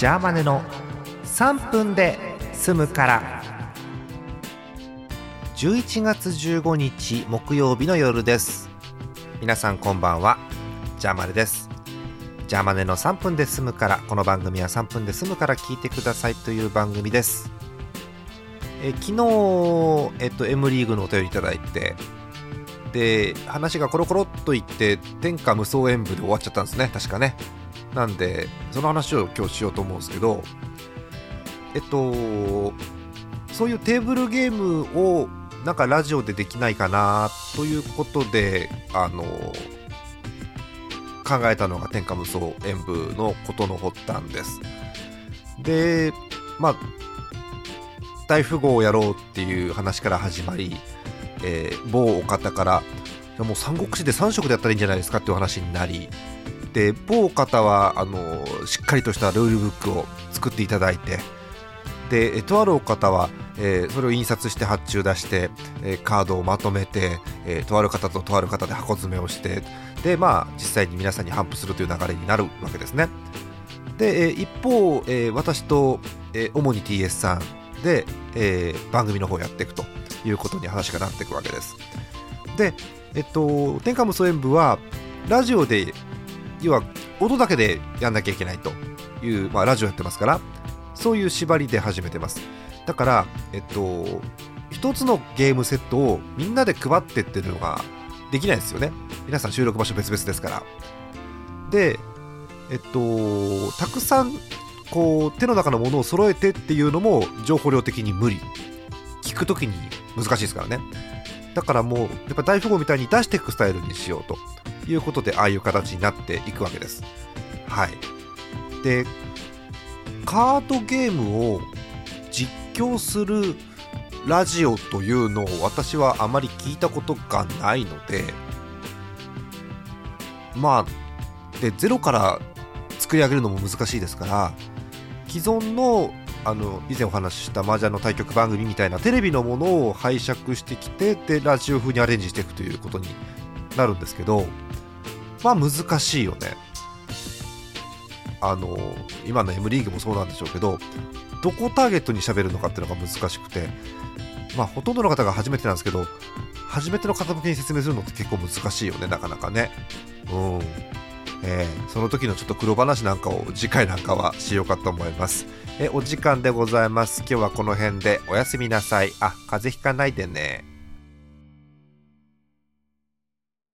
ジャーマネの3分で済むから。11月15日木曜日の夜です。皆さんこんばんは。ジャーマネです。ジャーマネの3分で済むからこの番組は3分で済むから聞いてくださいという番組です。え昨日、えっと、M リーグのお便りいただいてで話がコロコロっといって天下無双演舞で終わっちゃったんですね。確かね。なんでその話を今日しようと思うんですけどえっとそういうテーブルゲームをなんかラジオでできないかなということであの考えたのが天下無双演舞のことの発端です。でまあ大富豪をやろうっていう話から始まり、えー、某お方からもう三国志で3色でやったらいいんじゃないですかっていう話になりで某方はあのしっかりとしたルールブックを作っていただいてでとあるお方は、えー、それを印刷して発注出して、えー、カードをまとめて、えー、とある方ととある方で箱詰めをしてで、まあ、実際に皆さんに頒布するという流れになるわけですね。で、えー、一方、えー、私と、えー、主に TS さんで、えー、番組の方をやっていくということに話がなっていくわけです。で、えっと、天下無双演舞はラジオで要は音だけでやんなきゃいけないという、まあ、ラジオやってますからそういう縛りで始めてます。だからえっと一つのゲームセットをみんなで配ってっていうのができないですよね。皆さん収録場所別々ですから。でえっとたくさんこう手の中のものを揃えてっていうのも情報量的に無理。聞くときに難しいですからね。だからもうやっぱ大富豪みたいに出していくスタイルにしようと。いうことでああいう形になっていくわけです。はい。でカードゲームを実況するラジオというのを私はあまり聞いたことがないのでまあでゼロから作り上げるのも難しいですから既存のあの以前お話しした麻雀の対局番組みたいなテレビのものを拝借してきてでラジオ風にアレンジしていくということになるんですけどまあ難しいよねあの今の M リーグもそうなんでしょうけどどこターゲットに喋るのかっていうのが難しくてまあほとんどの方が初めてなんですけど初めての方向けに説明するのって結構難しいよねなかなかねうんえー、その時のちょっと黒話なんかを次回なんかはしようかと思います。えお時間でございます。今日はこの辺でおやすみなさい。あ、風邪ひかないでね。